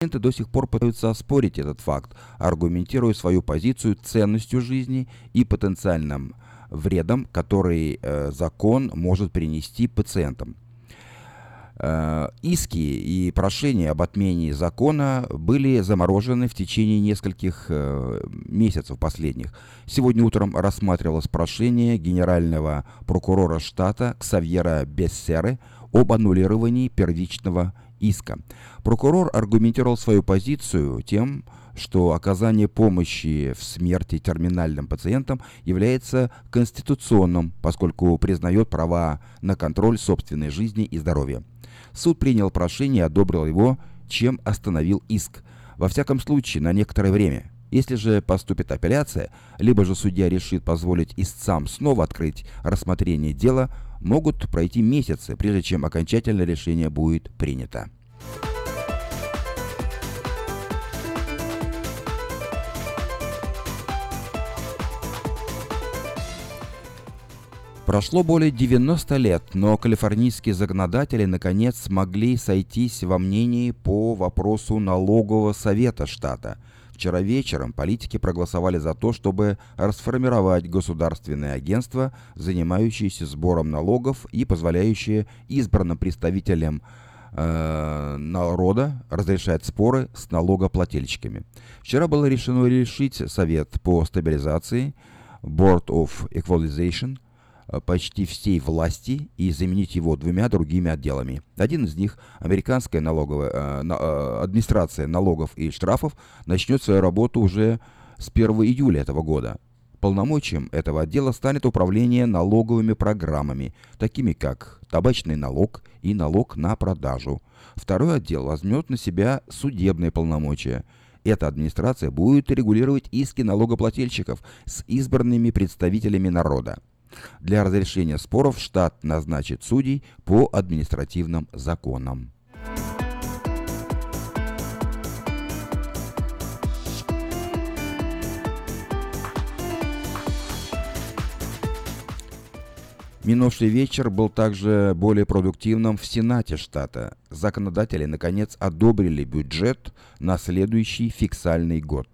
до сих пор пытаются оспорить этот факт, аргументируя свою позицию ценностью жизни и потенциальным вредом, который э, закон может принести пациентам. Э, иски и прошения об отмене закона были заморожены в течение нескольких э, месяцев последних. Сегодня утром рассматривалось прошение генерального прокурора штата Ксавьера Бессеры об аннулировании первичного иска. Прокурор аргументировал свою позицию тем, что оказание помощи в смерти терминальным пациентам является конституционным, поскольку признает права на контроль собственной жизни и здоровья. Суд принял прошение и одобрил его, чем остановил иск. Во всяком случае, на некоторое время. Если же поступит апелляция, либо же судья решит позволить истцам снова открыть рассмотрение дела, могут пройти месяцы, прежде чем окончательное решение будет принято. Прошло более 90 лет, но калифорнийские законодатели наконец смогли сойтись во мнении по вопросу налогового совета штата. Вчера вечером политики проголосовали за то, чтобы расформировать государственное агентство, занимающееся сбором налогов и позволяющее избранным представителям э, народа разрешать споры с налогоплательщиками. Вчера было решено решить Совет по стабилизации, Board of Equalization – почти всей власти и заменить его двумя другими отделами. Один из них, американская налоговая э, э, администрация налогов и штрафов, начнет свою работу уже с 1 июля этого года. Полномочием этого отдела станет управление налоговыми программами, такими как табачный налог и налог на продажу. Второй отдел возьмет на себя судебные полномочия. Эта администрация будет регулировать иски налогоплательщиков с избранными представителями народа. Для разрешения споров штат назначит судей по административным законам. Минувший вечер был также более продуктивным в Сенате штата. Законодатели, наконец, одобрили бюджет на следующий фиксальный год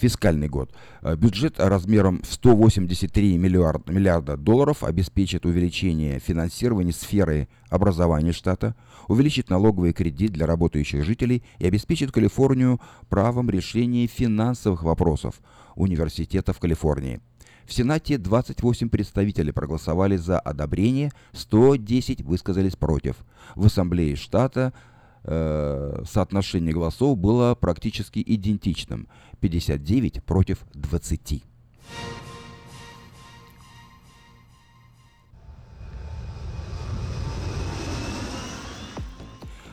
фискальный год. Э, бюджет размером в 183 миллиард, миллиарда долларов обеспечит увеличение финансирования сферы образования штата, увеличит налоговый кредит для работающих жителей и обеспечит Калифорнию правом решения финансовых вопросов университетов Калифорнии. В Сенате 28 представителей проголосовали за одобрение, 110 высказались против. В Ассамблее штата э, соотношение голосов было практически идентичным – 59 против 20.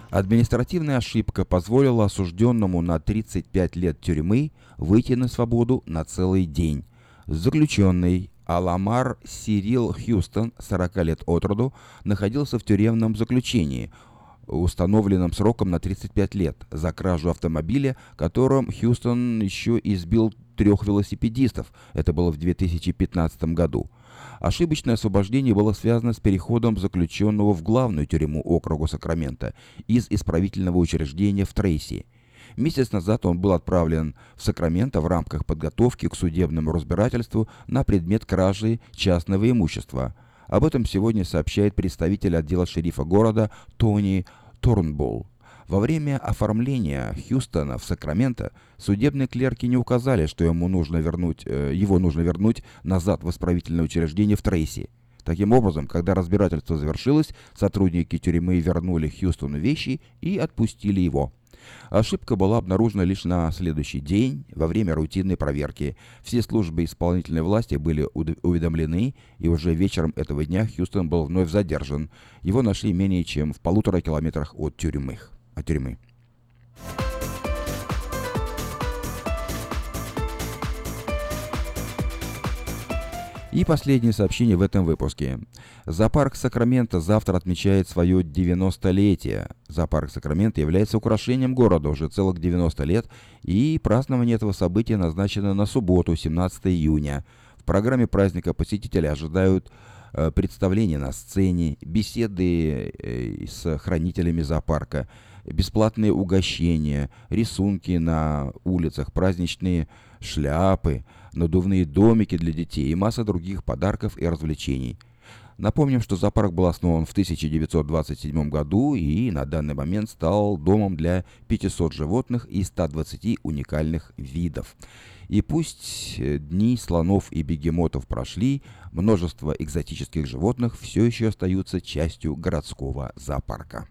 Административная ошибка позволила осужденному на 35 лет тюрьмы выйти на свободу на целый день. Заключенный Аламар Сирил Хьюстон, 40 лет от роду, находился в тюремном заключении – установленным сроком на 35 лет за кражу автомобиля, которым Хьюстон еще избил трех велосипедистов. Это было в 2015 году. Ошибочное освобождение было связано с переходом заключенного в главную тюрьму округа Сакрамента из исправительного учреждения в Трейси. Месяц назад он был отправлен в Сакраменто в рамках подготовки к судебному разбирательству на предмет кражи частного имущества – об этом сегодня сообщает представитель отдела шерифа города Тони Торнболл. Во время оформления Хьюстона в Сакраменто судебные клерки не указали, что ему нужно вернуть, э, его нужно вернуть назад в исправительное учреждение в Трейси. Таким образом, когда разбирательство завершилось, сотрудники тюрьмы вернули Хьюстону вещи и отпустили его. Ошибка была обнаружена лишь на следующий день, во время рутинной проверки. Все службы исполнительной власти были уведомлены, и уже вечером этого дня Хьюстон был вновь задержан. Его нашли менее чем в полутора километрах от тюрьмы. От тюрьмы. И последнее сообщение в этом выпуске. Зоопарк Сакрамента завтра отмечает свое 90-летие. Зоопарк Сакрамента является украшением города уже целых 90 лет, и празднование этого события назначено на субботу, 17 июня. В программе праздника посетители ожидают э, представления на сцене, беседы э, с хранителями зоопарка, бесплатные угощения, рисунки на улицах, праздничные шляпы, надувные домики для детей и масса других подарков и развлечений. Напомним, что зоопарк был основан в 1927 году и на данный момент стал домом для 500 животных и 120 уникальных видов. И пусть э, дни слонов и бегемотов прошли, множество экзотических животных все еще остаются частью городского зоопарка.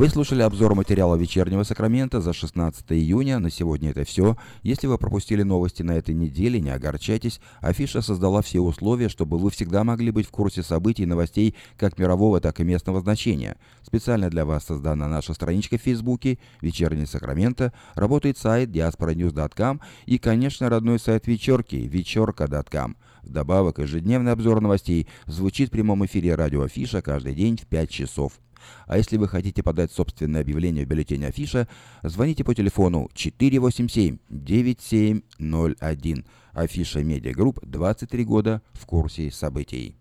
Вы слушали обзор материала «Вечернего Сакрамента» за 16 июня. На сегодня это все. Если вы пропустили новости на этой неделе, не огорчайтесь. Афиша создала все условия, чтобы вы всегда могли быть в курсе событий и новостей как мирового, так и местного значения. Специально для вас создана наша страничка в Фейсбуке «Вечерний Сакрамента», работает сайт diasporanews.com и, конечно, родной сайт вечерки вечерка.com. Вдобавок, ежедневный обзор новостей звучит в прямом эфире радио Афиша каждый день в 5 часов. А если вы хотите подать собственное объявление в бюллетене Афиша, звоните по телефону 487-9701. Афиша Медиагрупп 23 года в курсе событий.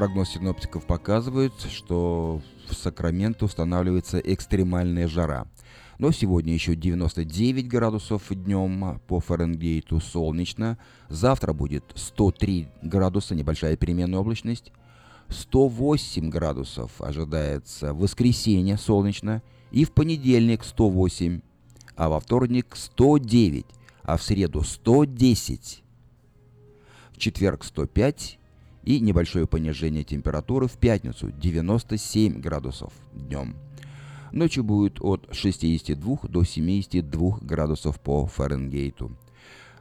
Прогноз синоптиков показывает, что в Сакраменто устанавливается экстремальная жара. Но сегодня еще 99 градусов днем по Фаренгейту солнечно. Завтра будет 103 градуса, небольшая переменная облачность. 108 градусов ожидается в воскресенье солнечно. И в понедельник 108, а во вторник 109, а в среду 110. В четверг 105 и небольшое понижение температуры в пятницу 97 градусов днем. Ночью будет от 62 до 72 градусов по Фаренгейту.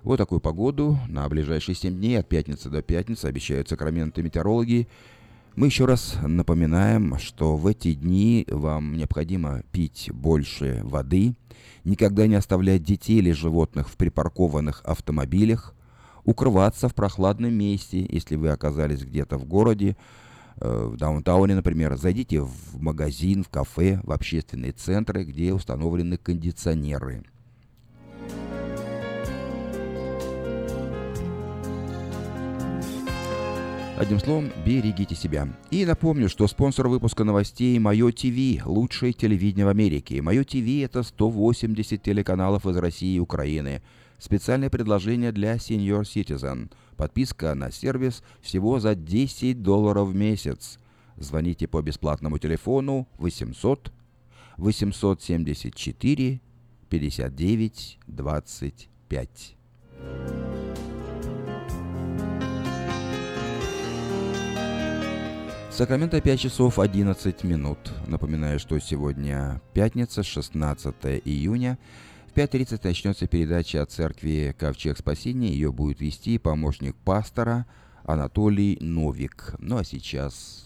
Вот такую погоду на ближайшие 7 дней от пятницы до пятницы обещают сакраменты метеорологи. Мы еще раз напоминаем, что в эти дни вам необходимо пить больше воды, никогда не оставлять детей или животных в припаркованных автомобилях, укрываться в прохладном месте, если вы оказались где-то в городе, э, в даунтауне, например, зайдите в магазин, в кафе, в общественные центры, где установлены кондиционеры. Одним словом, берегите себя. И напомню, что спонсор выпуска новостей Мое ТВ, лучшее телевидение в Америке. Мое ТВ это 180 телеканалов из России и Украины – Специальное предложение для Senior Citizen. Подписка на сервис всего за 10 долларов в месяц. Звоните по бесплатному телефону 800 874 59 25. Сакраменто 5 часов 11 минут. Напоминаю, что сегодня пятница, 16 июня. В 5.30 начнется передача о церкви «Ковчег спасения». Ее будет вести помощник пастора Анатолий Новик. Ну а сейчас...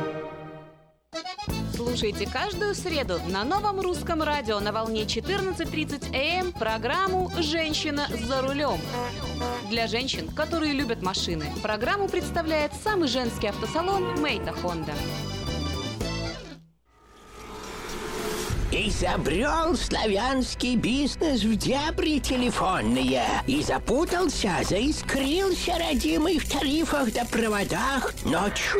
Слушайте каждую среду на новом русском радио на волне 14.30 АМ эм программу «Женщина за рулем». Для женщин, которые любят машины, программу представляет самый женский автосалон «Мейта Хонда». Изобрел славянский бизнес в дебри телефонные И запутался, заискрился родимый в тарифах да проводах Но чу!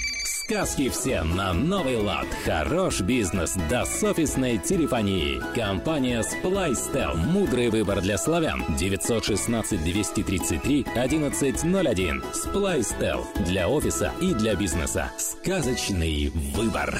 Сказки все на новый лад. Хорош бизнес да с офисной телефонии. Компания Splystel. Мудрый выбор для славян. 916 233 1101. Splystel. Для офиса и для бизнеса. Сказочный выбор.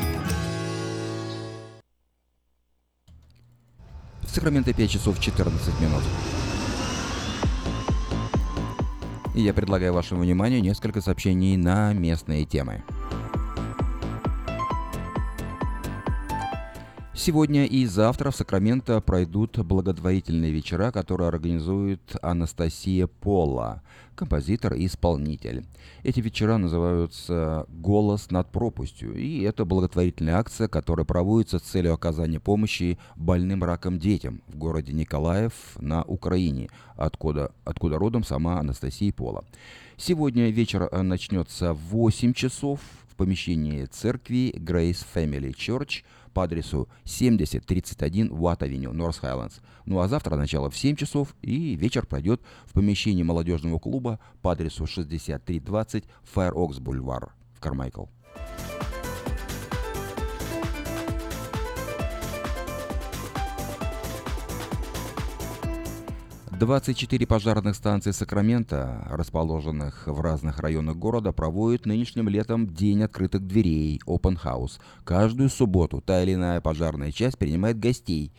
Сакраменто 5 часов 14 минут. И я предлагаю вашему вниманию несколько сообщений на местные темы. Сегодня и завтра в Сакраменто пройдут благотворительные вечера, которые организует Анастасия Пола, композитор и исполнитель. Эти вечера называются «Голос над пропастью», и это благотворительная акция, которая проводится с целью оказания помощи больным раком детям в городе Николаев на Украине, откуда, откуда родом сама Анастасия Пола. Сегодня вечер начнется в 8 часов в помещении церкви Grace Family Church – по адресу 7031 Уатт-авеню, Норс Хайлендс. Ну а завтра начало в 7 часов и вечер пройдет в помещении молодежного клуба по адресу 6320 Fair Oaks Бульвар в Кармайкл. 24 пожарных станции Сакрамента, расположенных в разных районах города, проводят нынешним летом День открытых дверей, Open House. Каждую субботу та или иная пожарная часть принимает гостей.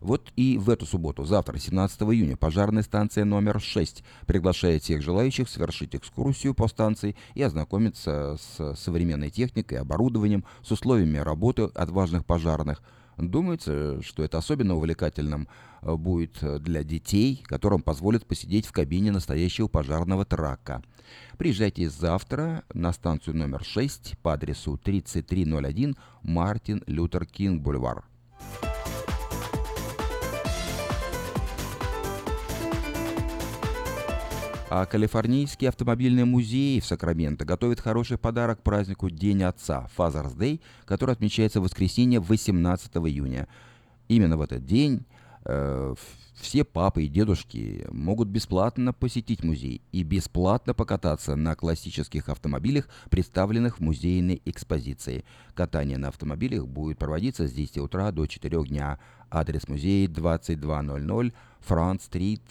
Вот и в эту субботу, завтра, 17 июня, пожарная станция номер 6 приглашает всех желающих совершить экскурсию по станции и ознакомиться с современной техникой, оборудованием, с условиями работы отважных пожарных – Думается, что это особенно увлекательным будет для детей, которым позволят посидеть в кабине настоящего пожарного трака. Приезжайте завтра на станцию номер 6 по адресу 3301 Мартин Лютер Кинг Бульвар. А Калифорнийский автомобильный музей в Сакраменто готовит хороший подарок к празднику День Отца, Father's Day, который отмечается в воскресенье 18 июня. Именно в этот день э, все папы и дедушки могут бесплатно посетить музей и бесплатно покататься на классических автомобилях, представленных в музейной экспозиции. Катание на автомобилях будет проводиться с 10 утра до 4 дня. Адрес музея 2200 Франц-стрит,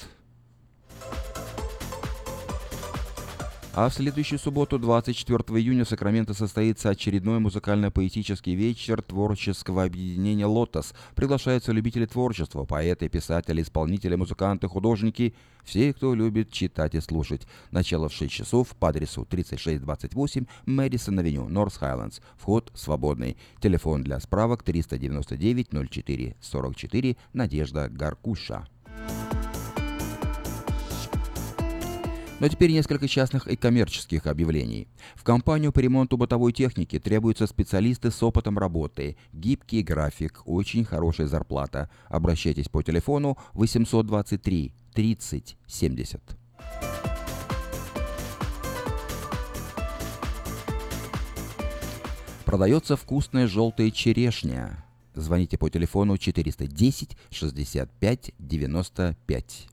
А в следующую субботу, 24 июня, в Сакраменто состоится очередной музыкально-поэтический вечер творческого объединения «Лотос». Приглашаются любители творчества, поэты, писатели, исполнители, музыканты, художники, все, кто любит читать и слушать. Начало в 6 часов по адресу 3628 Мэдисон Авеню, Норс Хайлендс. Вход свободный. Телефон для справок 399 04 44 Надежда Гаркуша. Но теперь несколько частных и коммерческих объявлений. В компанию по ремонту бытовой техники требуются специалисты с опытом работы, гибкий график, очень хорошая зарплата. Обращайтесь по телефону 823 30 70. Продается вкусная желтая черешня Звоните по телефону 410 65 95.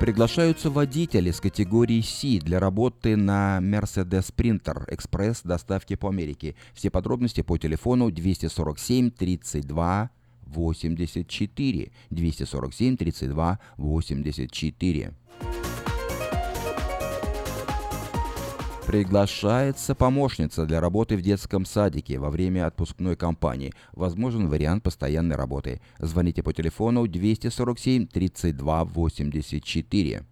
Приглашаются водители с категории C для работы на Mercedes Sprinter Express доставки по Америке. Все подробности по телефону 247 32 84 247 32 84. Приглашается помощница для работы в детском садике во время отпускной кампании. Возможен вариант постоянной работы. Звоните по телефону 247 32 84.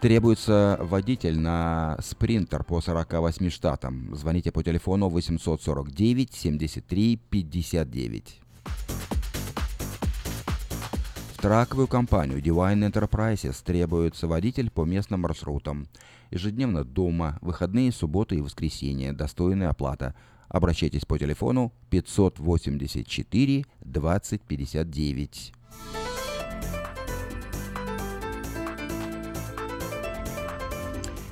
Требуется водитель на спринтер по 48 штатам. Звоните по телефону 849 73 59 траковую компанию Divine Enterprises требуется водитель по местным маршрутам. Ежедневно дома, выходные, субботы и воскресенья, достойная оплата. Обращайтесь по телефону 584 2059.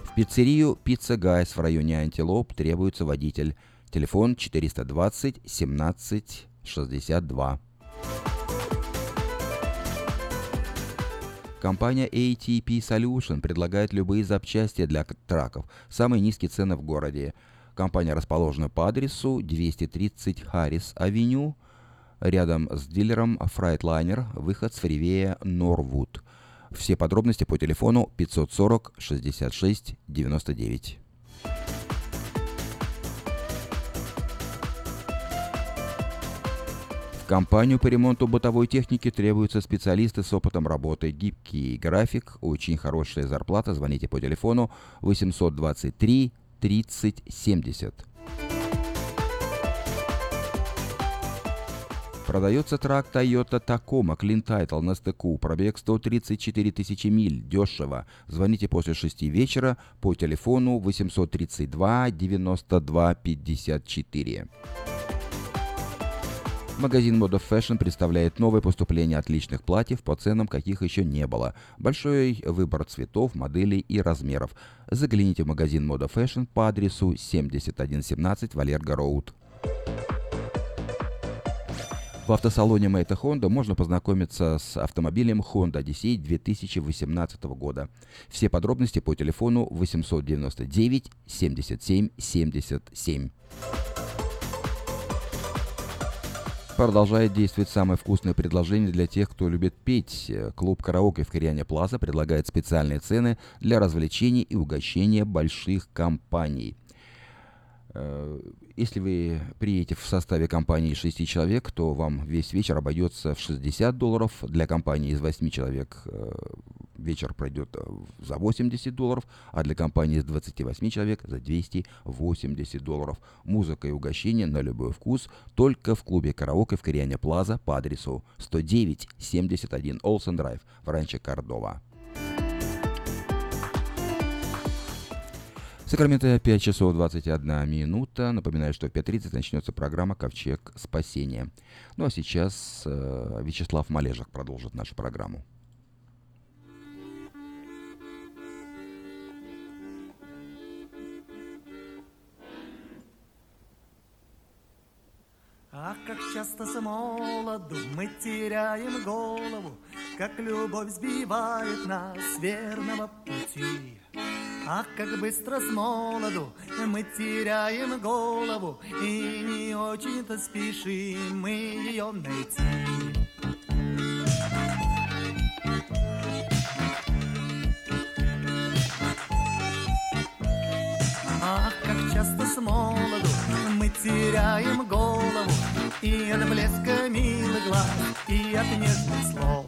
В пиццерию Pizza Guys в районе Антилоп требуется водитель. Телефон 420 17 62. Компания ATP Solution предлагает любые запчасти для траков. Самые низкие цены в городе. Компания расположена по адресу 230 Харрис Авеню, рядом с дилером Freightliner, выход с фривея Норвуд. Все подробности по телефону 540 66 99. Компанию по ремонту бытовой техники требуются специалисты с опытом работы. Гибкий график, очень хорошая зарплата. Звоните по телефону 823 30 70. Продается трак Toyota Tacoma Clean Title на стыку. Пробег 134 тысячи миль. Дешево. Звоните после 6 вечера по телефону 832 92 54. Магазин Moda Fashion представляет новое поступление отличных платьев по ценам, каких еще не было. Большой выбор цветов, моделей и размеров. Загляните в магазин Moda Fashion по адресу 7117 Валерго Роуд. В автосалоне Мэйта Honda можно познакомиться с автомобилем Honda Odyssey 2018 года. Все подробности по телефону 899 77 77. Продолжает действовать самое вкусное предложение для тех, кто любит петь. Клуб «Караоке» в Кориане Плаза предлагает специальные цены для развлечений и угощения больших компаний. Э, если вы приедете в составе компании 6 человек, то вам весь вечер обойдется в 60 долларов. Для компании из 8 человек э, вечер пройдет э, за 80 долларов, а для компании из 28 человек за 280 долларов. Музыка и угощение на любой вкус только в клубе караоке в Кориане Плаза по адресу 109-71 Олсен Драйв в Ранче Кордова. Сакраменто 5 часов 21 минута. Напоминаю, что в 5.30 начнется программа «Ковчег спасения». Ну а сейчас э, Вячеслав Малежик продолжит нашу программу. Ах, как часто с молоду мы теряем голову, Как любовь сбивает нас с верного пути. Ах, как быстро с молоду мы теряем голову И не очень-то спешим мы ее найти. Ах, как часто с молоду теряем голову И от блеска милых глаз, и от нежных слов.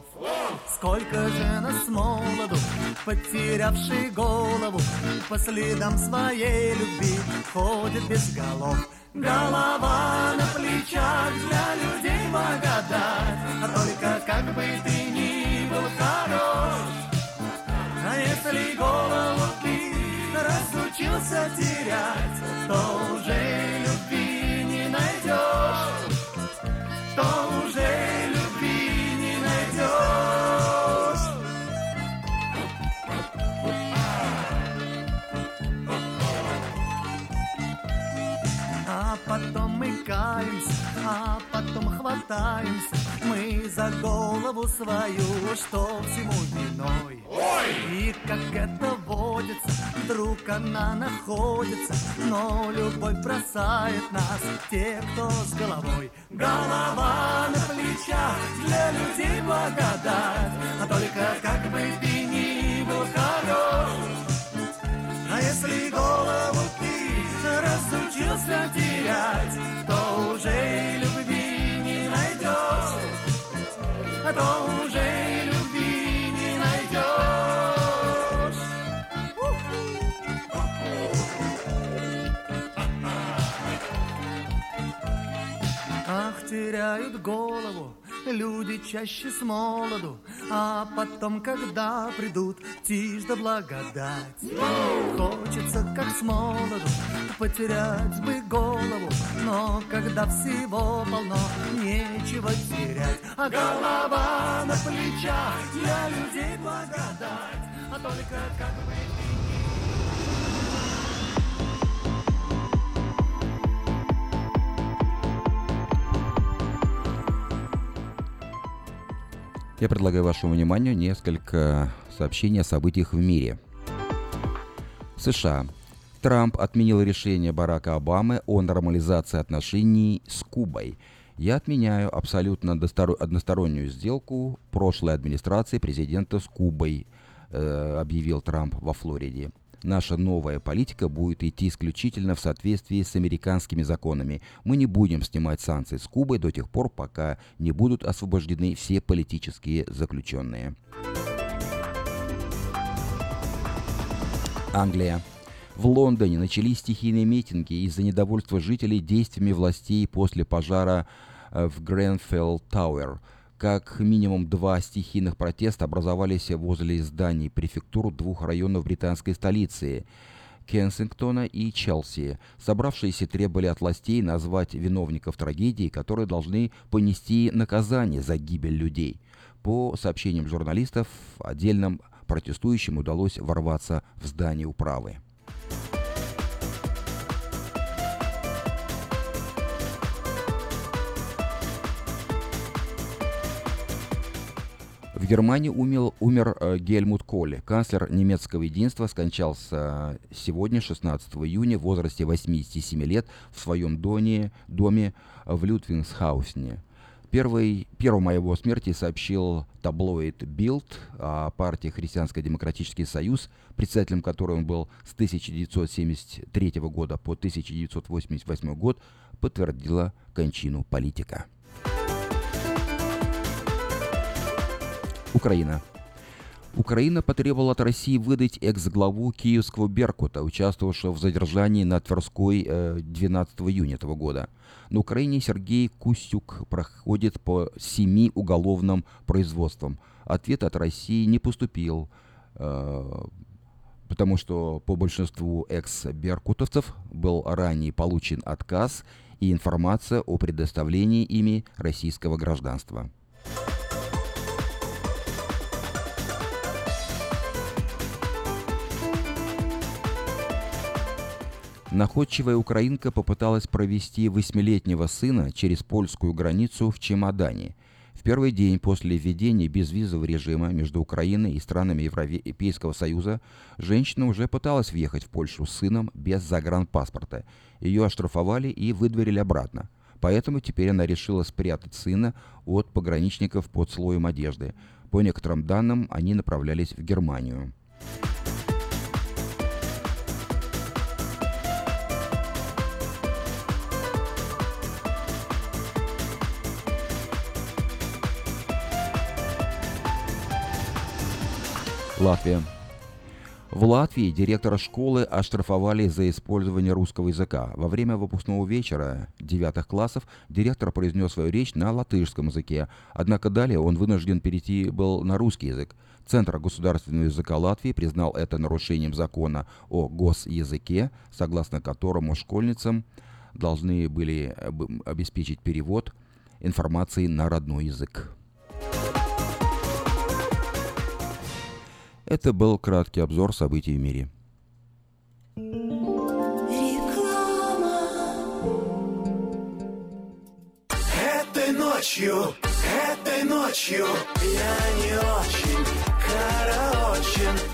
Сколько же нас молоду, потерявший голову По следам своей любви ходит без голов. Голова на плечах для людей благодать А только как бы ты ни был хорош. А если голову ты разучился терять То уже поймешь, что уже любви не найдешь. А потом мы каемся, а потом хватаемся мы за голову свою, что всему виной. Ой! И как это водится, вдруг она находится, но любовь бросает нас, те, кто с головой. Голова на плечах для людей благодать, а только как бы ты ни был хорош. А если голову ты разучился терять, то уже и любви не найдешь, а то уже и теряют голову. Люди чаще с молоду, а потом, когда придут тишь да благодать, хочется, как с молоду, потерять бы голову, но когда всего полно, нечего терять, а голова на плечах для людей благодать, а только как бы Я предлагаю вашему вниманию несколько сообщений о событиях в мире. США. Трамп отменил решение Барака Обамы о нормализации отношений с Кубой. Я отменяю абсолютно одностороннюю сделку прошлой администрации президента с Кубой, э, объявил Трамп во Флориде. Наша новая политика будет идти исключительно в соответствии с американскими законами. Мы не будем снимать санкции с Кубы до тех пор, пока не будут освобождены все политические заключенные. Англия. В Лондоне начались стихийные митинги из-за недовольства жителей действиями властей после пожара э, в Гренфелл Тауэр – как минимум два стихийных протеста образовались возле зданий префектур двух районов британской столицы – Кенсингтона и Челси. Собравшиеся требовали от властей назвать виновников трагедии, которые должны понести наказание за гибель людей. По сообщениям журналистов, отдельным протестующим удалось ворваться в здание управы. В Германии умер, умер э, Гельмут Коле. Канцлер немецкого единства скончался сегодня, 16 июня, в возрасте 87 лет в своем доме, доме в Лютвингсхаусне. Первый, первым о его смерти сообщил таблоид Bild о партии Христианско-демократический союз, председателем которой он был с 1973 года по 1988 год, подтвердила кончину политика. Украина. Украина потребовала от России выдать экс-главу киевского Беркута, участвовавшего в задержании на Тверской 12 э, июня этого года. На Украине Сергей Кустюк проходит по семи уголовным производствам. Ответ от России не поступил, э, потому что по большинству экс-беркутовцев был ранее получен отказ и информация о предоставлении ими российского гражданства. Находчивая украинка попыталась провести восьмилетнего сына через польскую границу в чемодане. В первый день после введения безвизового режима между Украиной и странами Европейского Союза женщина уже пыталась въехать в Польшу с сыном без загранпаспорта. Ее оштрафовали и выдворили обратно. Поэтому теперь она решила спрятать сына от пограничников под слоем одежды. По некоторым данным, они направлялись в Германию. Латвия. В Латвии директора школы оштрафовали за использование русского языка. Во время выпускного вечера девятых классов директор произнес свою речь на латышском языке, однако далее он вынужден перейти был на русский язык. Центр государственного языка Латвии признал это нарушением закона о госязыке, согласно которому школьницам должны были обеспечить перевод информации на родной язык. Это был краткий обзор событий в мире. Этой ночью, этой ночью я не очень, караочен.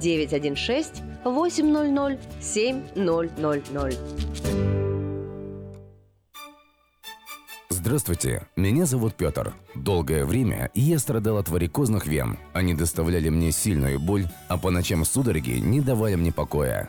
916 800 7000. Здравствуйте, меня зовут Петр. Долгое время я страдал от варикозных вен. Они доставляли мне сильную боль, а по ночам судороги не давали мне покоя.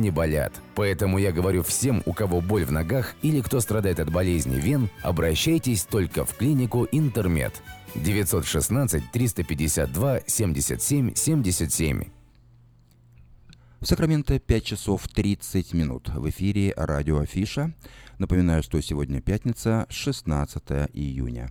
не болят. Поэтому я говорю всем, у кого боль в ногах или кто страдает от болезни вен, обращайтесь только в клинику Интермед. 916 352 77 77. В Сакраменто 5 часов 30 минут. В эфире радио Афиша. Напоминаю, что сегодня пятница, 16 июня.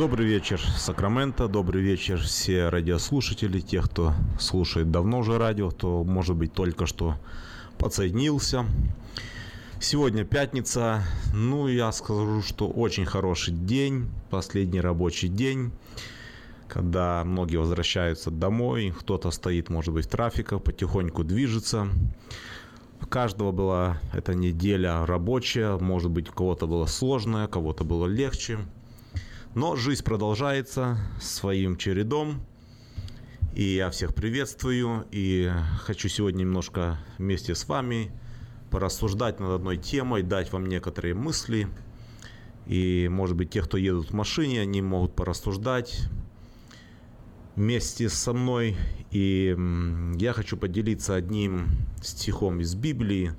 Добрый вечер, Сакраменто. Добрый вечер все радиослушатели, те, кто слушает давно уже радио, кто, может быть, только что подсоединился. Сегодня пятница. Ну, я скажу, что очень хороший день, последний рабочий день, когда многие возвращаются домой, кто-то стоит, может быть, в трафиках, потихоньку движется. У каждого была эта неделя рабочая, может быть, у кого-то было сложная, кого-то было легче. Но жизнь продолжается своим чередом. И я всех приветствую. И хочу сегодня немножко вместе с вами порассуждать над одной темой, дать вам некоторые мысли. И, может быть, те, кто едут в машине, они могут порассуждать вместе со мной. И я хочу поделиться одним стихом из Библии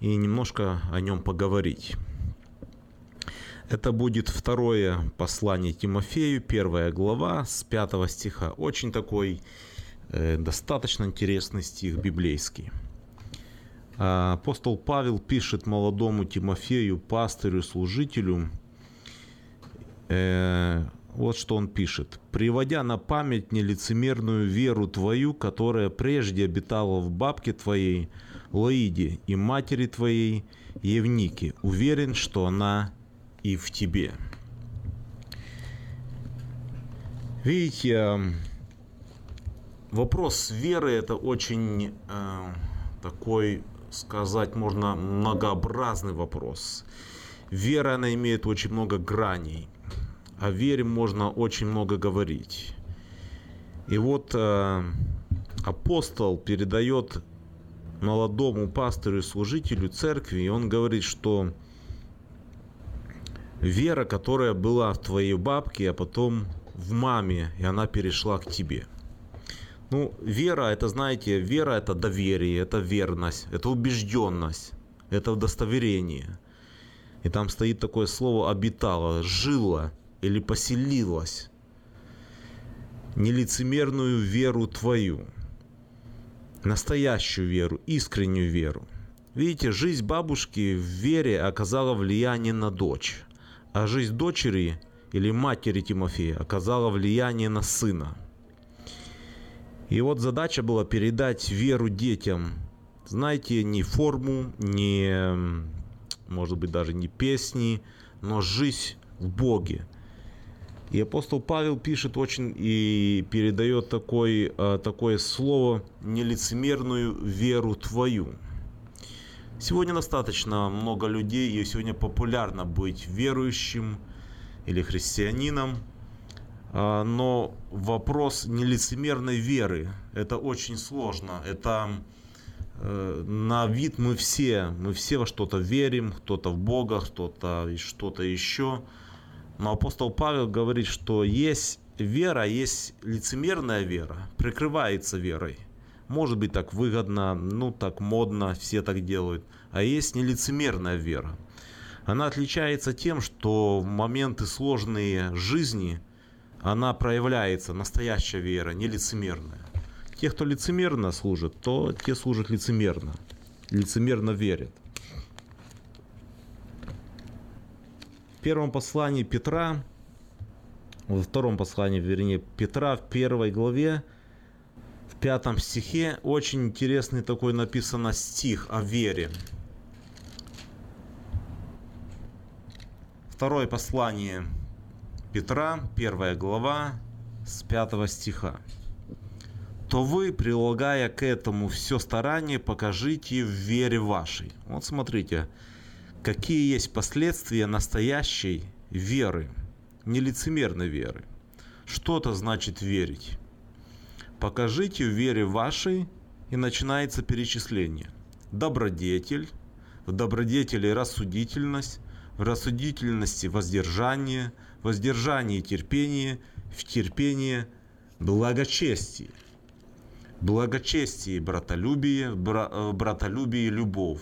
и немножко о нем поговорить. Это будет второе послание Тимофею, первая глава с пятого стиха. Очень такой э, достаточно интересный стих библейский. А, апостол Павел пишет молодому Тимофею, пастырю, служителю, э, вот что он пишет. «Приводя на память нелицемерную веру твою, которая прежде обитала в бабке твоей, Лоиде, и матери твоей, Евнике, уверен, что она и в тебе». Видите, вопрос веры это очень э, такой, сказать можно, многообразный вопрос. Вера, она имеет очень много граней. О вере можно очень много говорить. И вот э, апостол передает молодому пастору и служителю церкви, и он говорит, что вера, которая была в твоей бабке, а потом в маме, и она перешла к тебе. Ну, вера, это, знаете, вера – это доверие, это верность, это убежденность, это удостоверение. И там стоит такое слово «обитала», «жила» или «поселилась». Нелицемерную веру твою, настоящую веру, искреннюю веру. Видите, жизнь бабушки в вере оказала влияние на дочь, а жизнь дочери или матери Тимофея оказала влияние на сына. И вот задача была передать веру детям. Знаете, не форму, не, может быть, даже не песни, но жизнь в Боге. И апостол Павел пишет очень и передает такой, э, такое слово «нелицемерную веру твою». Сегодня достаточно много людей, и сегодня популярно быть верующим или христианином, а, но вопрос нелицемерной веры – это очень сложно. Это э, на вид мы все, мы все во что-то верим, кто-то в Бога, кто-то что-то еще – но апостол Павел говорит, что есть вера, есть лицемерная вера, прикрывается верой. Может быть так выгодно, ну так модно, все так делают. А есть нелицемерная вера. Она отличается тем, что в моменты сложные жизни она проявляется, настоящая вера, не лицемерная. Те, кто лицемерно служит, то те служат лицемерно. Лицемерно верят. первом послании Петра, во втором послании, вернее, Петра в первой главе, в пятом стихе, очень интересный такой написано стих о вере. Второе послание Петра, первая глава, с пятого стиха. То вы, прилагая к этому все старание, покажите в вере вашей. Вот смотрите, какие есть последствия настоящей веры, нелицемерной веры. Что это значит верить? Покажите в вере вашей, и начинается перечисление. Добродетель, в добродетели рассудительность, в рассудительности воздержание, в воздержании терпение, в терпении благочестие. Благочестие братолюбие, бра, э, братолюбие любовь.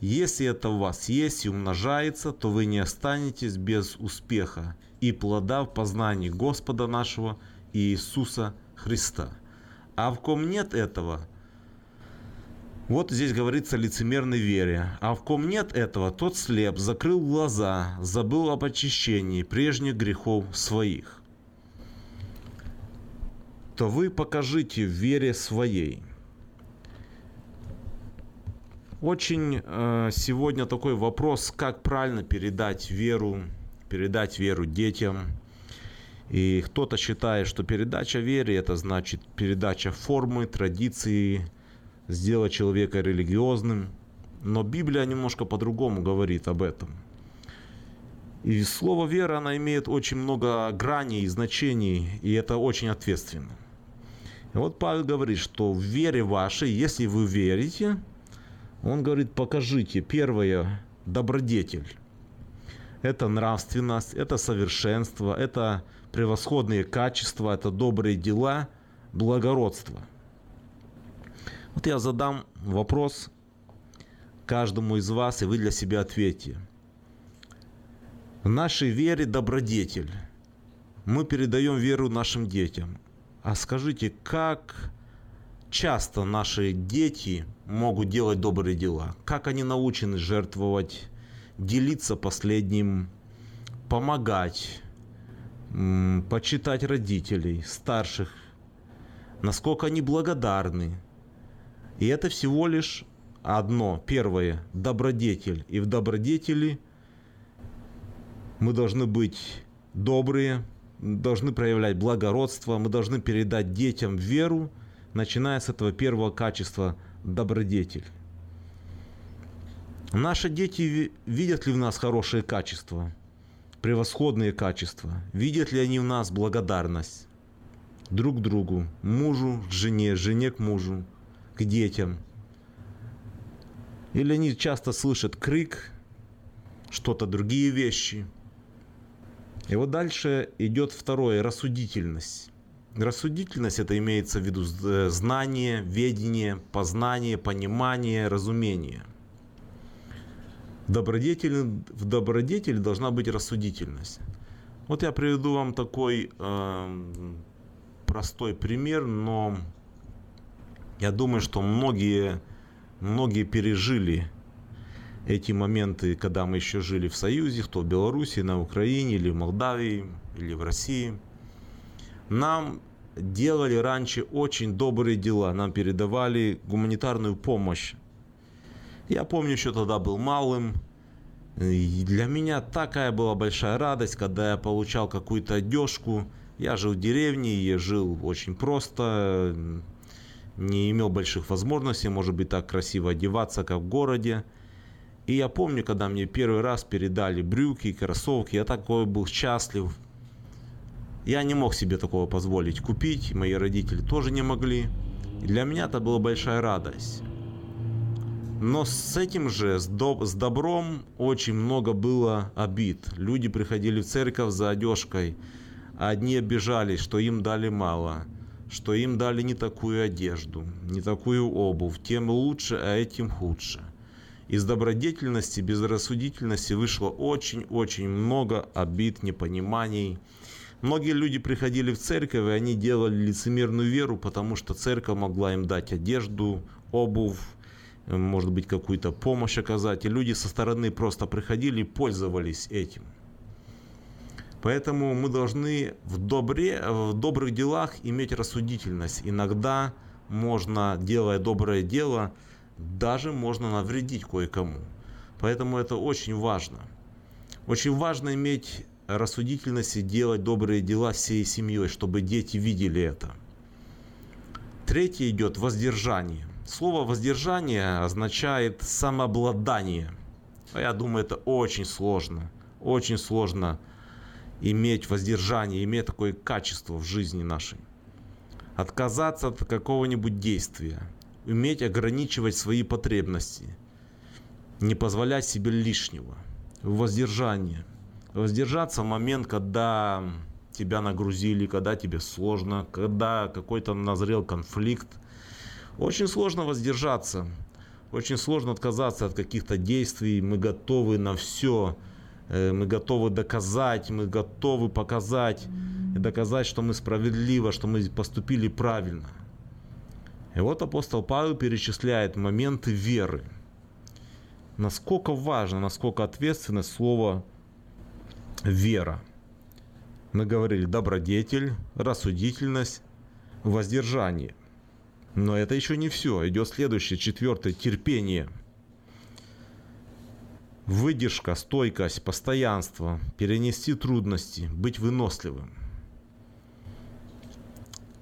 Если это у вас есть и умножается, то вы не останетесь без успеха и плода в познании Господа нашего Иисуса Христа. А в ком нет этого, вот здесь говорится лицемерной вере. А в ком нет этого, тот слеп, закрыл глаза, забыл об очищении прежних грехов своих. То вы покажите в вере своей – очень э, сегодня такой вопрос, как правильно передать веру, передать веру детям. И кто-то считает, что передача веры это значит передача формы, традиции, сделать человека религиозным. Но Библия немножко по-другому говорит об этом. И слово вера, она имеет очень много граней и значений, и это очень ответственно. И вот Павел говорит, что в вере вашей, если вы верите, он говорит, покажите, первое, добродетель. Это нравственность, это совершенство, это превосходные качества, это добрые дела, благородство. Вот я задам вопрос каждому из вас, и вы для себя ответьте. В нашей вере добродетель. Мы передаем веру нашим детям. А скажите, как часто наши дети могут делать добрые дела? Как они научены жертвовать, делиться последним, помогать, почитать родителей, старших? Насколько они благодарны? И это всего лишь одно, первое, добродетель. И в добродетели мы должны быть добрые, должны проявлять благородство, мы должны передать детям веру, начиная с этого первого качества – добродетель. Наши дети видят ли в нас хорошие качества, превосходные качества? Видят ли они в нас благодарность? друг другу, мужу жене, жене к мужу, к детям. Или они часто слышат крик, что-то другие вещи. И вот дальше идет второе, рассудительность. Рассудительность это имеется в виду знание, ведение, познание, понимание, разумение. В добродетели, в добродетели должна быть рассудительность. Вот я приведу вам такой э, простой пример, но я думаю, что многие, многие пережили эти моменты, когда мы еще жили в Союзе, кто в Беларуси, на Украине, или в Молдавии, или в России. Нам делали раньше очень добрые дела, нам передавали гуманитарную помощь. Я помню, еще тогда был малым, и для меня такая была большая радость, когда я получал какую-то одежку. Я жил в деревне, я жил очень просто, не имел больших возможностей, может быть, так красиво одеваться, как в городе. И я помню, когда мне первый раз передали брюки, кроссовки, я такой был счастлив. Я не мог себе такого позволить купить, мои родители тоже не могли. И для меня это была большая радость. Но с этим же, с, доб- с добром очень много было обид. Люди приходили в церковь за одежкой. Одни обижались, что им дали мало, что им дали не такую одежду, не такую обувь. Тем лучше, а этим худше. Из добродетельности, безрассудительности вышло очень-очень много обид, непониманий. Многие люди приходили в церковь, и они делали лицемерную веру, потому что церковь могла им дать одежду, обувь, может быть, какую-то помощь оказать. И люди со стороны просто приходили и пользовались этим. Поэтому мы должны в, добре, в добрых делах иметь рассудительность. Иногда можно, делая доброе дело, даже можно навредить кое-кому. Поэтому это очень важно. Очень важно иметь рассудительность и делать добрые дела всей семьей, чтобы дети видели это. Третье идет воздержание. Слово воздержание означает самообладание. А я думаю, это очень сложно. Очень сложно иметь воздержание, иметь такое качество в жизни нашей. Отказаться от какого-нибудь действия. Уметь ограничивать свои потребности. Не позволять себе лишнего. Воздержание. Воздержаться в момент, когда тебя нагрузили, когда тебе сложно, когда какой-то назрел конфликт – очень сложно воздержаться, очень сложно отказаться от каких-то действий. Мы готовы на все, э, мы готовы доказать, мы готовы показать и доказать, что мы справедливо, что мы поступили правильно. И вот апостол Павел перечисляет моменты веры. Насколько важно, насколько ответственно слово вера. Мы говорили добродетель, рассудительность, воздержание – но это еще не все. Идет следующее, четвертое, терпение. Выдержка, стойкость, постоянство, перенести трудности, быть выносливым.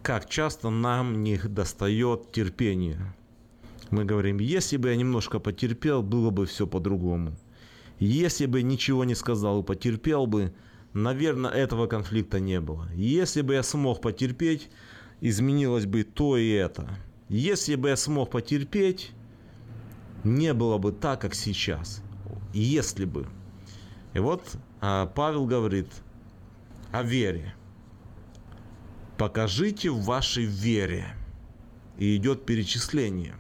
Как часто нам не достает терпения. Мы говорим, если бы я немножко потерпел, было бы все по-другому. Если бы ничего не сказал и потерпел бы, наверное, этого конфликта не было. Если бы я смог потерпеть, изменилось бы то и это. Если бы я смог потерпеть, не было бы так, как сейчас. Если бы. И вот а, Павел говорит о вере. Покажите в вашей вере. И идет перечисление.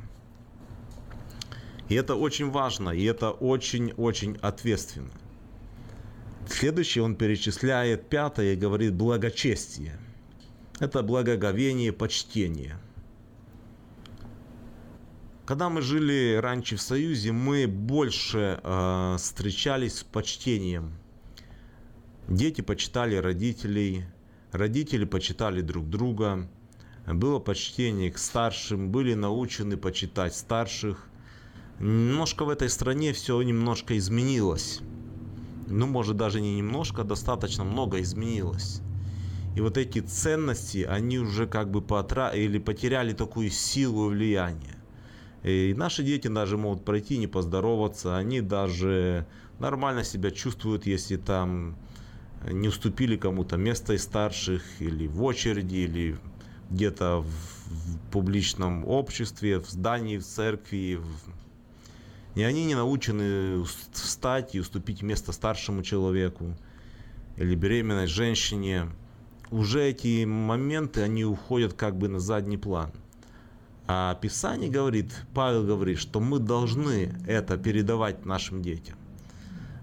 И это очень важно, и это очень-очень ответственно. Следующий он перечисляет пятое и говорит благочестие. Это благоговение, почтение. Когда мы жили раньше в Союзе, мы больше э, встречались с почтением. Дети почитали родителей, родители почитали друг друга. Было почтение к старшим, были научены почитать старших. Немножко в этой стране все немножко изменилось. Ну, может, даже не немножко, а достаточно много изменилось. И вот эти ценности, они уже как бы потра... или потеряли такую силу и влияние. И наши дети даже могут пройти, не поздороваться. Они даже нормально себя чувствуют, если там не уступили кому-то место из старших, или в очереди, или где-то в, в публичном обществе, в здании, в церкви, в- и они не научены встать и уступить место старшему человеку или беременной женщине. Уже эти моменты, они уходят как бы на задний план. А Писание говорит, Павел говорит, что мы должны это передавать нашим детям.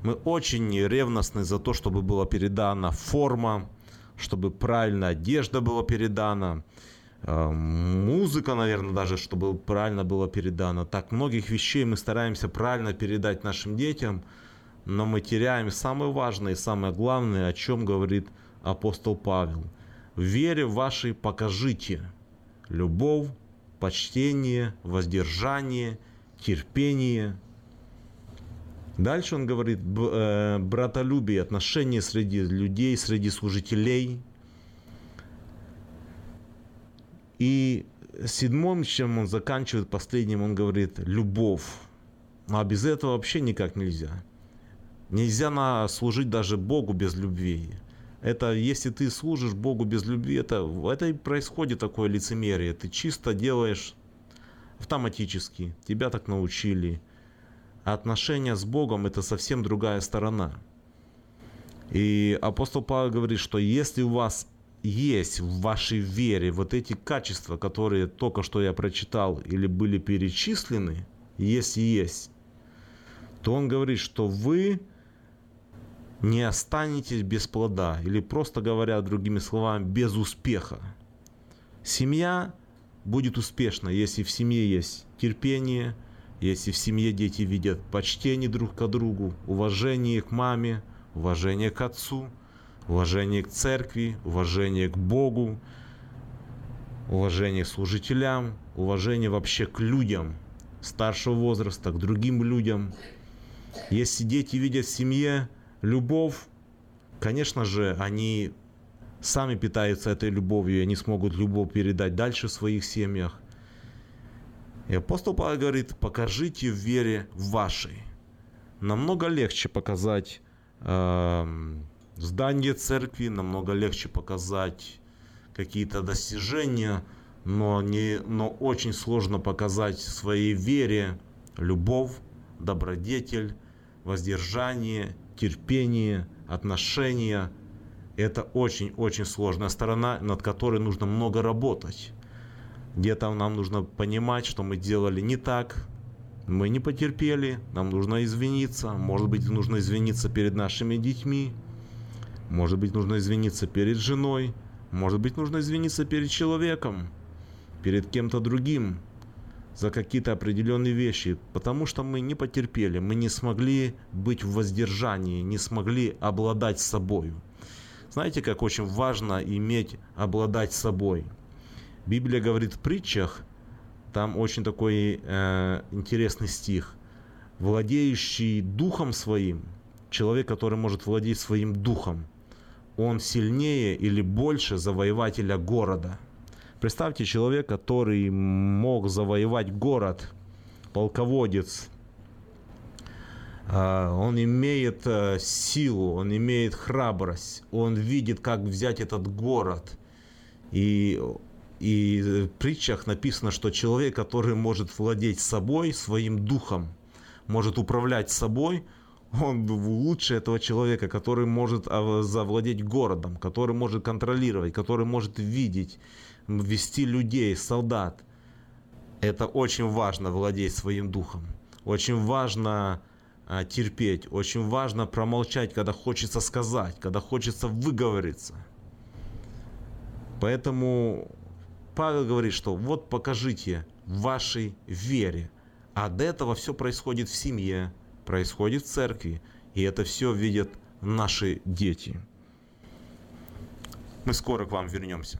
Мы очень ревностны за то, чтобы была передана форма, чтобы правильная одежда была передана, э, музыка, наверное, даже, чтобы правильно было передано. Так многих вещей мы стараемся правильно передать нашим детям, но мы теряем самое важное и самое главное, о чем говорит апостол Павел. В вере вашей покажите любовь, почтение, воздержание, терпение. Дальше он говорит, э, братолюбие, отношения среди людей, среди служителей. И седьмым, чем он заканчивает, последним, он говорит, любовь. А без этого вообще никак нельзя. Нельзя служить даже Богу без любви. Это если ты служишь Богу без любви, это, это и происходит такое лицемерие. Ты чисто делаешь автоматически. Тебя так научили. А отношения с Богом это совсем другая сторона. И апостол Павел говорит, что если у вас есть в вашей вере вот эти качества, которые только что я прочитал или были перечислены, если есть, то он говорит, что вы не останетесь без плода, или просто говоря другими словами, без успеха. Семья будет успешна, если в семье есть терпение, если в семье дети видят почтение друг к другу, уважение к маме, уважение к отцу, уважение к церкви, уважение к Богу, уважение к служителям, уважение вообще к людям старшего возраста, к другим людям. Если дети видят в семье любовь, конечно же, они сами питаются этой любовью, и они смогут любовь передать дальше в своих семьях. И апостол Павел говорит, покажите в вере вашей. Намного легче показать эм, здание церкви, намного легче показать какие-то достижения, но, не, но очень сложно показать своей вере любовь, добродетель, воздержание, терпение, отношения. Это очень-очень сложная сторона, над которой нужно много работать. Где-то нам нужно понимать, что мы делали не так, мы не потерпели, нам нужно извиниться. Может быть, нужно извиниться перед нашими детьми. Может быть, нужно извиниться перед женой. Может быть, нужно извиниться перед человеком, перед кем-то другим за какие-то определенные вещи, потому что мы не потерпели, мы не смогли быть в воздержании, не смогли обладать собой. Знаете, как очень важно иметь, обладать собой. Библия говорит в притчах, там очень такой э, интересный стих. Владеющий духом своим, человек, который может владеть своим духом, он сильнее или больше завоевателя города. Представьте человек, который мог завоевать город, полководец, а, он имеет э, силу, он имеет храбрость, он видит, как взять этот город. И, и в притчах написано, что человек, который может владеть собой, своим духом, может управлять собой, он лучше этого человека, который может а, завладеть городом, который может контролировать, который может видеть, вести людей, солдат. Это очень важно владеть своим духом. Очень важно а, терпеть, очень важно промолчать, когда хочется сказать, когда хочется выговориться. Поэтому Павел говорит, что вот покажите вашей вере. А до этого все происходит в семье, происходит в церкви. И это все видят наши дети. Мы скоро к вам вернемся.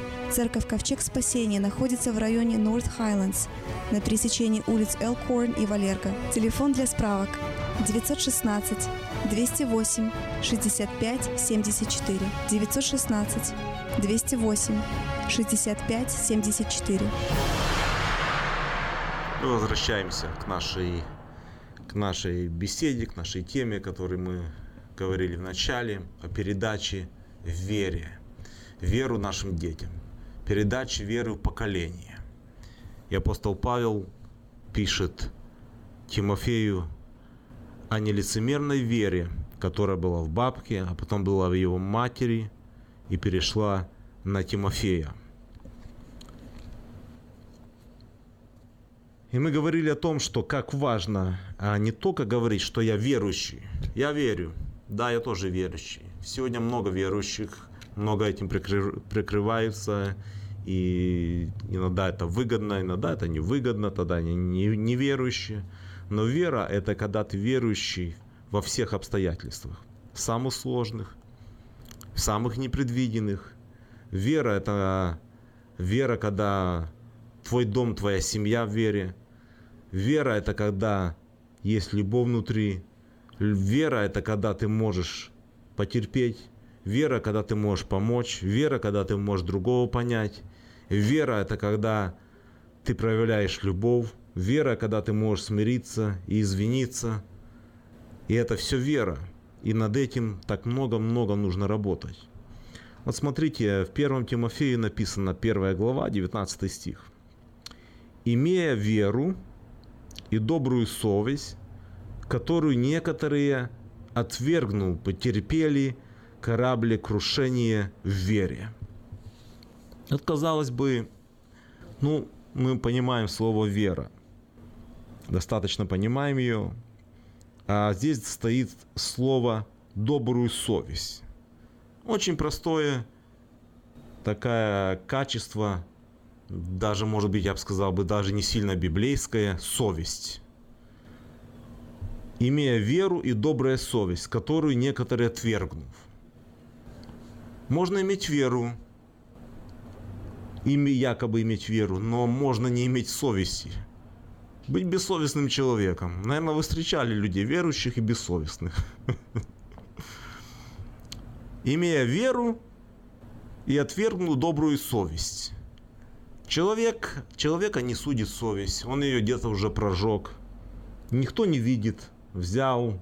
Церковь Ковчег Спасения находится в районе North Highlands на пересечении улиц Элкорн и Валерго. Телефон для справок 916 208 65 74 916 208 65 74 Мы возвращаемся к нашей, к нашей беседе, к нашей теме, о которой мы говорили в начале, о передаче вере, веру нашим детям, передаче веры в поколение. И апостол Павел пишет Тимофею о нелицемерной вере, которая была в бабке, а потом была в его матери и перешла на Тимофея. И мы говорили о том, что как важно а не только говорить, что я верующий. Я верю. Да, я тоже верующий. Сегодня много верующих, много этим прикры- прикрываются. И иногда это выгодно, иногда это невыгодно, тогда они не, не верующие. Но вера – это когда ты верующий во всех обстоятельствах. Самых сложных, самых непредвиденных. Вера – это вера, когда твой дом, твоя семья в вере. Вера – это когда есть любовь внутри. Вера – это когда ты можешь потерпеть. Вера, когда ты можешь помочь. Вера, когда ты можешь другого понять. Вера – это когда ты проявляешь любовь. Вера, когда ты можешь смириться и извиниться. И это все вера. И над этим так много-много нужно работать. Вот смотрите, в 1 Тимофею написано 1 глава, 19 стих. «Имея веру и добрую совесть, которую некоторые, отвергнул, потерпели кораблекрушение в вере». Вот, казалось бы, ну, мы понимаем слово «вера», достаточно понимаем ее, а здесь стоит слово «добрую совесть». Очень простое такое качество, даже, может быть, я бы сказал бы, даже не сильно библейское, совесть. Имея веру и добрая совесть, которую некоторые отвергнув. Можно иметь веру, ими якобы иметь веру, но можно не иметь совести. Быть бессовестным человеком. Наверное, вы встречали людей верующих и бессовестных. Имея веру и отвергнул добрую совесть. Человек, человека не судит совесть, он ее где-то уже прожег. Никто не видит, взял,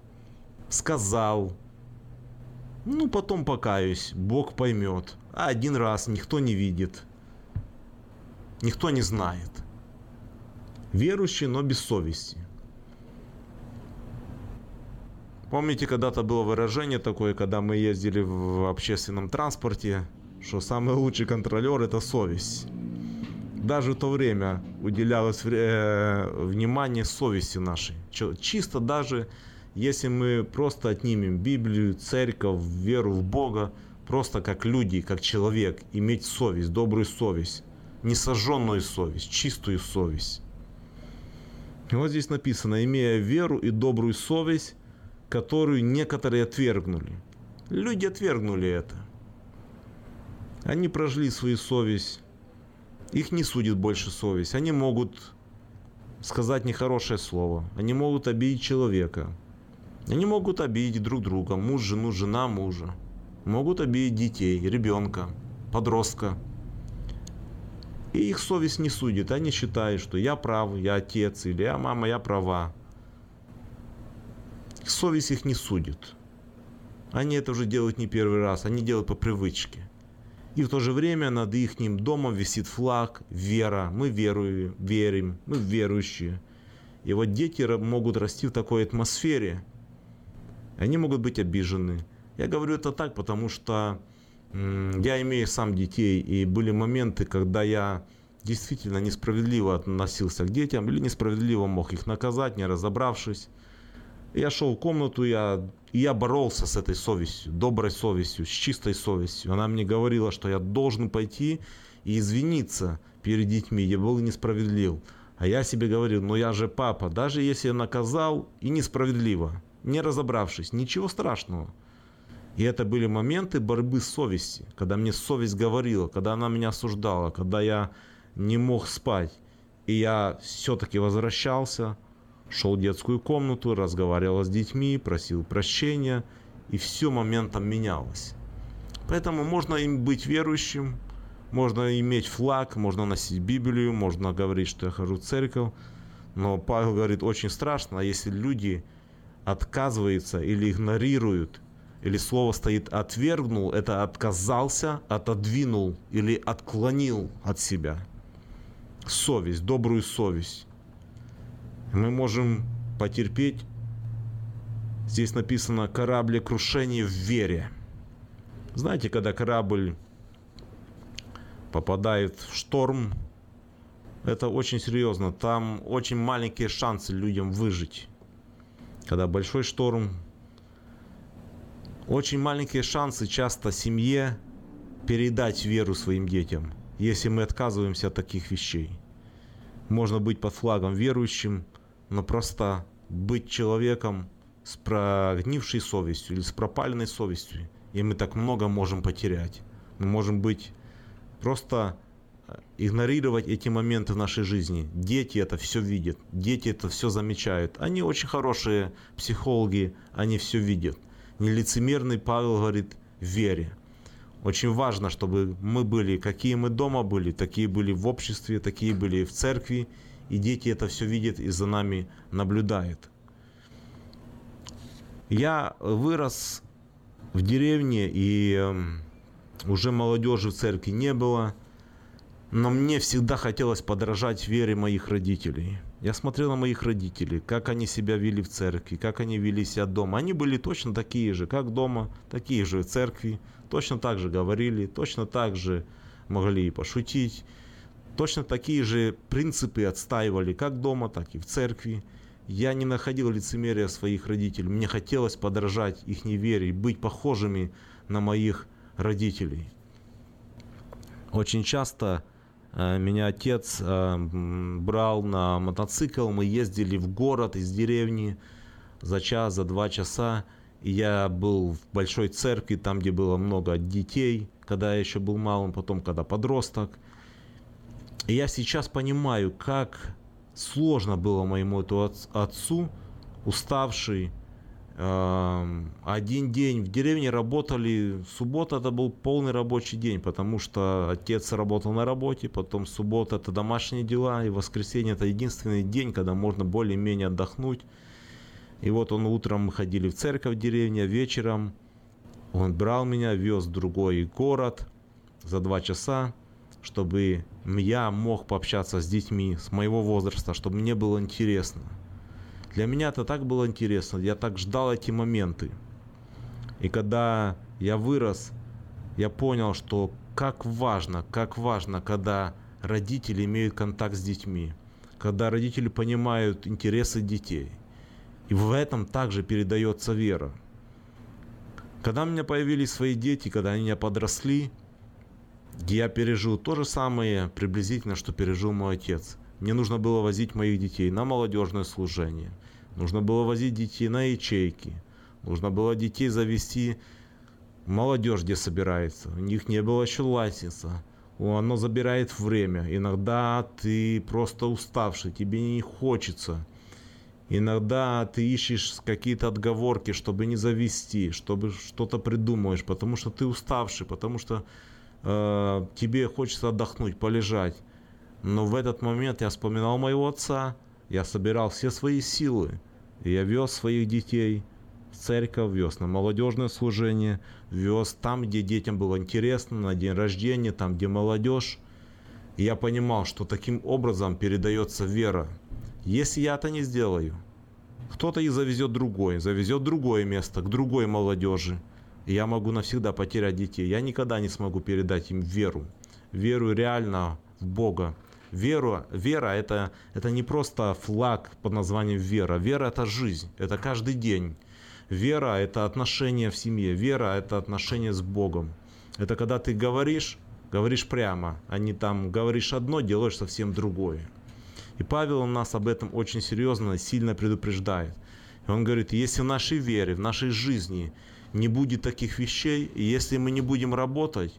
сказал. Ну, потом покаюсь, Бог поймет. А один раз никто не видит. Никто не знает. Верующий, но без совести. Помните, когда-то было выражение такое, когда мы ездили в общественном транспорте, что самый лучший контролер – это совесть. Даже в то время уделялось э, внимание совести нашей. Чисто даже если мы просто отнимем Библию, церковь, веру в Бога, просто как люди, как человек, иметь совесть, добрую совесть, несожженную совесть, чистую совесть. И вот здесь написано, имея веру и добрую совесть, которую некоторые отвергнули. Люди отвергнули это. Они прожгли свою совесть. Их не судит больше совесть. Они могут сказать нехорошее слово. Они могут обидеть человека. Они могут обидеть друг друга. Муж, жену, жена, мужа. Могут обидеть детей, ребенка, подростка. И их совесть не судит. Они считают, что я прав, я отец, или я мама, я права. Совесть их не судит. Они это уже делают не первый раз, они делают по привычке. И в то же время над их домом висит флаг «Вера». Мы веруем, верим, мы верующие. И вот дети могут расти в такой атмосфере. Они могут быть обижены. Я говорю это так, потому что я имею сам детей, и были моменты, когда я действительно несправедливо относился к детям или несправедливо мог их наказать, не разобравшись. Я шел в комнату, я, я боролся с этой совестью, доброй совестью, с чистой совестью. Она мне говорила, что я должен пойти и извиниться перед детьми. Я был несправедлив. А я себе говорил, ну я же папа, даже если я наказал и несправедливо, не разобравшись, ничего страшного. И это были моменты борьбы с совестью, когда мне совесть говорила, когда она меня осуждала, когда я не мог спать. И я все-таки возвращался, шел в детскую комнату, разговаривал с детьми, просил прощения, и все моментом менялось. Поэтому можно им быть верующим, можно иметь флаг, можно носить Библию, можно говорить, что я хожу в церковь. Но Павел говорит, очень страшно, если люди отказываются или игнорируют, или слово стоит отвергнул, это отказался, отодвинул или отклонил от себя. Совесть, добрую совесть. Мы можем потерпеть, здесь написано кораблекрушение в вере. Знаете, когда корабль попадает в шторм, это очень серьезно. Там очень маленькие шансы людям выжить. Когда большой шторм, очень маленькие шансы часто семье передать веру своим детям, если мы отказываемся от таких вещей. Можно быть под флагом верующим, но просто быть человеком с прогнившей совестью или с пропаленной совестью. И мы так много можем потерять. Мы можем быть просто э, игнорировать эти моменты в нашей жизни. Дети это все видят, дети это все замечают. Они очень хорошие психологи, они все видят. Нелицемерный Павел говорит в вере. Очень важно, чтобы мы были, какие мы дома были, такие были в обществе, такие были в церкви, и дети это все видят и за нами наблюдают. Я вырос в деревне, и эм, уже молодежи в церкви не было, но мне всегда хотелось подражать вере моих родителей. Я смотрел на моих родителей, как они себя вели в церкви, как они вели себя дома. Они были точно такие же, как дома, такие же в церкви, точно так же говорили, точно так же могли и пошутить, точно такие же принципы отстаивали как дома, так и в церкви. Я не находил лицемерия своих родителей. Мне хотелось подражать их невере, быть похожими на моих родителей. Очень часто меня отец э, брал на мотоцикл, мы ездили в город из деревни за час, за два часа. Я был в большой церкви, там, где было много детей, когда я еще был малым, потом, когда подросток. И я сейчас понимаю, как сложно было моему отцу, уставший, один день в деревне работали, суббота это был полный рабочий день, потому что отец работал на работе, потом суббота это домашние дела, и воскресенье это единственный день, когда можно более-менее отдохнуть. И вот он утром мы ходили в церковь в деревне, вечером он брал меня, вез в другой город за два часа, чтобы я мог пообщаться с детьми с моего возраста, чтобы мне было интересно. Для меня это так было интересно, я так ждал эти моменты. И когда я вырос, я понял, что как важно, как важно, когда родители имеют контакт с детьми, когда родители понимают интересы детей. И в этом также передается вера. Когда у меня появились свои дети, когда они меня подросли, я пережил то же самое приблизительно, что пережил мой отец. Мне нужно было возить моих детей на молодежное служение. Нужно было возить детей на ячейки. Нужно было детей завести молодежь, где собирается. У них не было еще лайсенса. Оно забирает время. Иногда ты просто уставший, тебе не хочется. Иногда ты ищешь какие-то отговорки, чтобы не завести, чтобы что-то придумаешь, потому что ты уставший, потому что э, тебе хочется отдохнуть, полежать. Но в этот момент я вспоминал моего отца, я собирал все свои силы, и я вез своих детей в церковь, вез на молодежное служение, вез там, где детям было интересно, на день рождения, там, где молодежь. И я понимал, что таким образом передается вера. Если я это не сделаю, кто-то их завезет другой, завезет другое место, к другой молодежи и я могу навсегда потерять детей. Я никогда не смогу передать им веру. Веру реально в Бога. Веру, вера это, это не просто флаг под названием вера. Вера это жизнь, это каждый день. Вера это отношения в семье. Вера это отношения с Богом. Это когда ты говоришь, говоришь прямо, а не там говоришь одно, делаешь совсем другое. И Павел нас об этом очень серьезно, сильно предупреждает. Он говорит, если в нашей вере, в нашей жизни не будет таких вещей, и если мы не будем работать,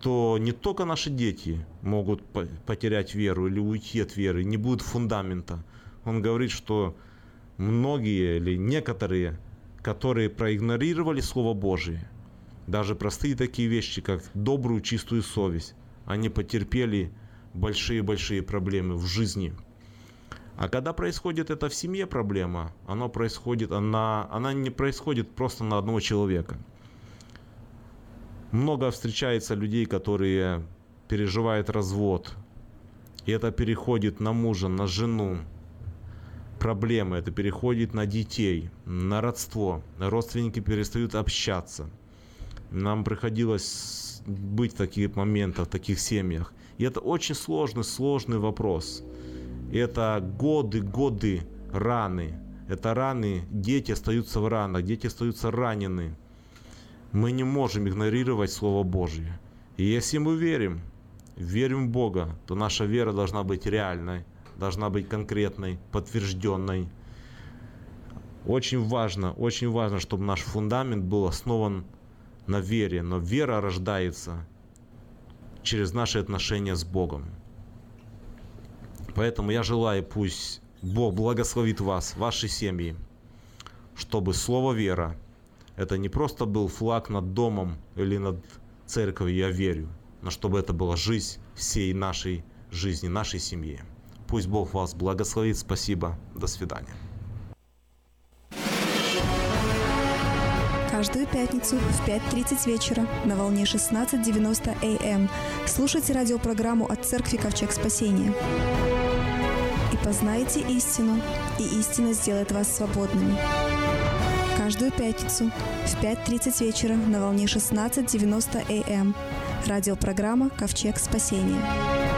то не только наши дети могут потерять веру или уйти от веры, не будет фундамента. Он говорит, что многие или некоторые, которые проигнорировали Слово Божие, даже простые такие вещи, как добрую, чистую совесть, они потерпели большие-большие проблемы в жизни. А когда происходит это в семье проблема, она происходит, она, она не происходит просто на одного человека – много встречается людей, которые переживают развод. И это переходит на мужа, на жену. Проблемы, это переходит на детей, на родство. Родственники перестают общаться. Нам приходилось быть в таких моментах, в таких семьях. И это очень сложный, сложный вопрос. Это годы, годы раны. Это раны, дети остаются в ранах, дети остаются ранены мы не можем игнорировать Слово Божье. И если мы верим, верим в Бога, то наша вера должна быть реальной, должна быть конкретной, подтвержденной. Очень важно, очень важно, чтобы наш фундамент был основан на вере. Но вера рождается через наши отношения с Богом. Поэтому я желаю, пусть Бог благословит вас, ваши семьи, чтобы слово вера – это не просто был флаг над домом или над церковью, я верю, но чтобы это была жизнь всей нашей жизни, нашей семьи. Пусть Бог вас благословит. Спасибо. До свидания. Каждую пятницу в 5.30 вечера на волне 16.90 АМ эм слушайте радиопрограмму от Церкви Ковчег Спасения. И познайте истину, и истина сделает вас свободными. Каждую пятницу в 5.30 вечера на волне 16.90 АМ. Радиопрограмма «Ковчег спасения».